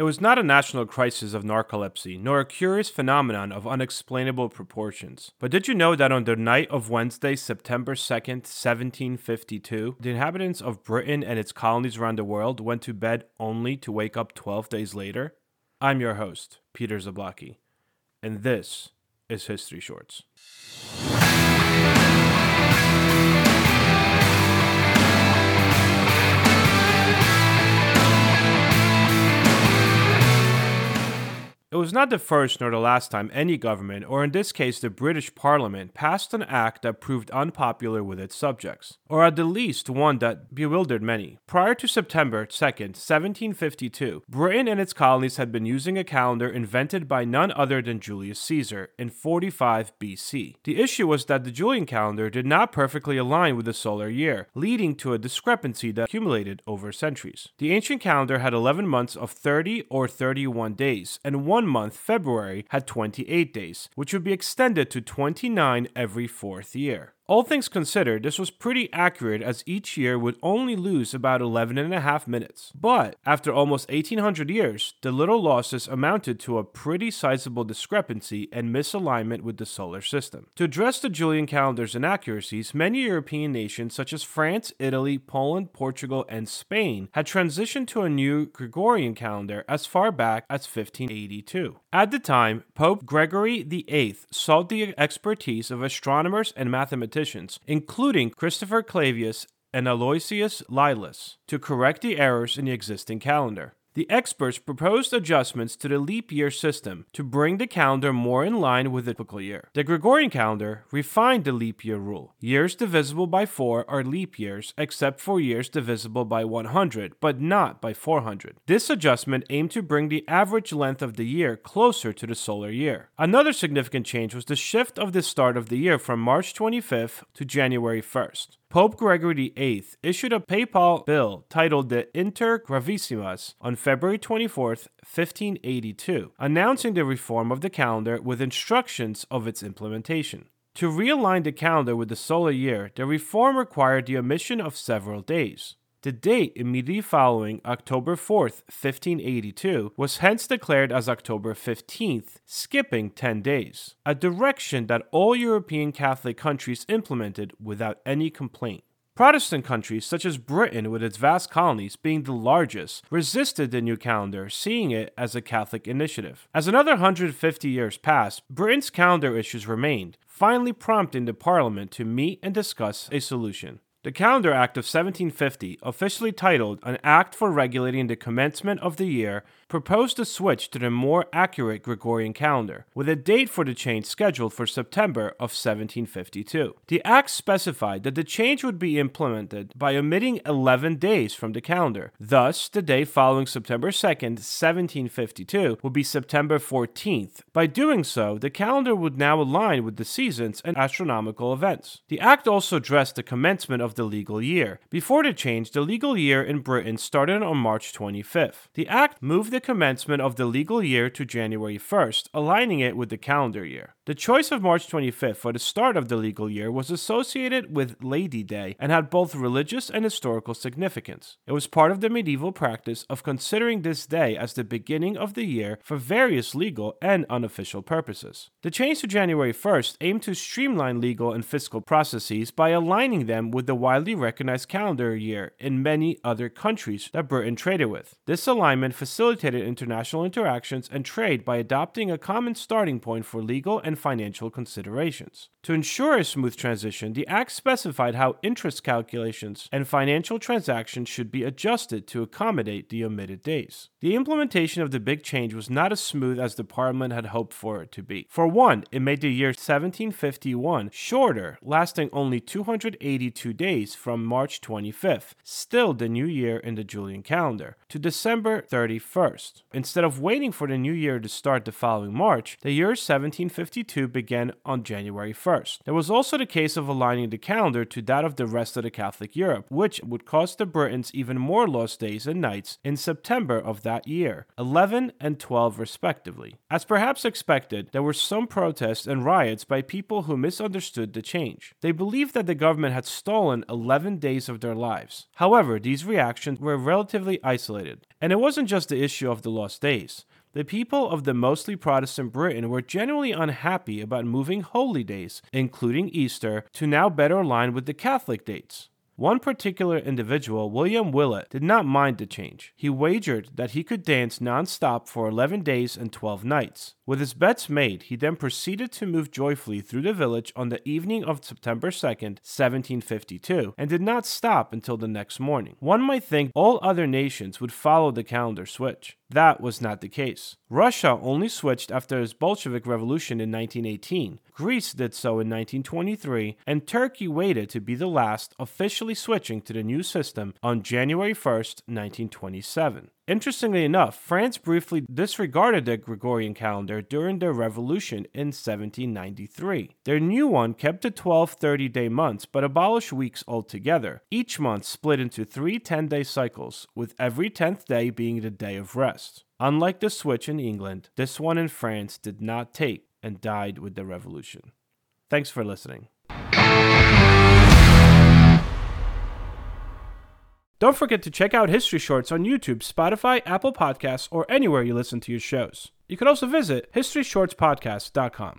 It was not a national crisis of narcolepsy, nor a curious phenomenon of unexplainable proportions. But did you know that on the night of Wednesday, September 2nd, 1752, the inhabitants of Britain and its colonies around the world went to bed only to wake up 12 days later? I'm your host, Peter Zablocki, and this is History Shorts. Was not the first nor the last time any government, or in this case the British Parliament, passed an act that proved unpopular with its subjects, or at the least one that bewildered many. Prior to September 2nd, 1752, Britain and its colonies had been using a calendar invented by none other than Julius Caesar in 45 BC. The issue was that the Julian calendar did not perfectly align with the solar year, leading to a discrepancy that accumulated over centuries. The ancient calendar had 11 months of 30 or 31 days, and one one month, February, had 28 days, which would be extended to 29 every fourth year. All things considered, this was pretty accurate as each year would only lose about 11 and a half minutes. But after almost 1800 years, the little losses amounted to a pretty sizable discrepancy and misalignment with the solar system. To address the Julian calendar's inaccuracies, many European nations such as France, Italy, Poland, Portugal, and Spain had transitioned to a new Gregorian calendar as far back as 1582. At the time, Pope Gregory VIII sought the expertise of astronomers and mathematicians including Christopher Clavius and Aloysius Lilius, to correct the errors in the existing calendar. The experts proposed adjustments to the leap year system to bring the calendar more in line with the typical year. The Gregorian calendar refined the leap year rule. Years divisible by 4 are leap years, except for years divisible by 100, but not by 400. This adjustment aimed to bring the average length of the year closer to the solar year. Another significant change was the shift of the start of the year from March 25th to January 1st. Pope Gregory VIII issued a papal bull titled the Inter Gravissimas on February 24, 1582, announcing the reform of the calendar with instructions of its implementation. To realign the calendar with the solar year, the reform required the omission of several days. The date immediately following October 4th, 1582, was hence declared as October 15th, skipping 10 days, a direction that all European Catholic countries implemented without any complaint. Protestant countries such as Britain, with its vast colonies being the largest, resisted the new calendar, seeing it as a Catholic initiative. As another 150 years passed, Britain's calendar issues remained, finally prompting the Parliament to meet and discuss a solution. The Calendar Act of 1750, officially titled An Act for Regulating the Commencement of the Year, proposed a switch to the more accurate Gregorian calendar, with a date for the change scheduled for September of 1752. The Act specified that the change would be implemented by omitting 11 days from the calendar. Thus, the day following September 2nd, 1752, would be September 14th. By doing so, the calendar would now align with the seasons and astronomical events. The Act also addressed the commencement of the legal year. Before the change, the legal year in Britain started on March 25th. The Act moved the the commencement of the legal year to January 1st, aligning it with the calendar year. The choice of March 25th for the start of the legal year was associated with Lady Day and had both religious and historical significance. It was part of the medieval practice of considering this day as the beginning of the year for various legal and unofficial purposes. The change to January 1st aimed to streamline legal and fiscal processes by aligning them with the widely recognized calendar year in many other countries that Britain traded with. This alignment facilitated international interactions and trade by adopting a common starting point for legal and financial considerations. To ensure a smooth transition, the Act specified how interest calculations and financial transactions should be adjusted to accommodate the omitted days. The implementation of the big change was not as smooth as the Parliament had hoped for it to be. For one, it made the year 1751 shorter, lasting only 282 days from March 25th, still the new year in the Julian calendar, to December 31st. Instead of waiting for the new year to start the following March, the year 1752 began on January 1st. There was also the case of aligning the calendar to that of the rest of the Catholic Europe, which would cost the Britons even more lost days and nights in September of that year, 11 and 12 respectively. As perhaps expected, there were some protests and riots by people who misunderstood the change. They believed that the government had stolen sun 11 days of their lives. However, these reactions were relatively isolated. And it wasn't just the issue of the lost days. The people of the mostly Protestant Britain were genuinely unhappy about moving holy days, including Easter, to now better align with the Catholic dates. One particular individual, William Willett, did not mind the change. He wagered that he could dance non-stop for 11 days and 12 nights. With his bets made, he then proceeded to move joyfully through the village on the evening of September 2nd, 1752, and did not stop until the next morning. One might think all other nations would follow the calendar switch. That was not the case. Russia only switched after its Bolshevik Revolution in 1918. Greece did so in 1923, and Turkey waited to be the last, officially switching to the new system on January 1st, 1927. Interestingly enough, France briefly disregarded the Gregorian calendar during the revolution in 1793. Their new one kept the 12 30 day months but abolished weeks altogether, each month split into three 10 day cycles, with every 10th day being the day of rest. Unlike the switch in England, this one in France did not take and died with the revolution. Thanks for listening. Don't forget to check out History Shorts on YouTube, Spotify, Apple Podcasts, or anywhere you listen to your shows. You can also visit HistoryShortsPodcast.com.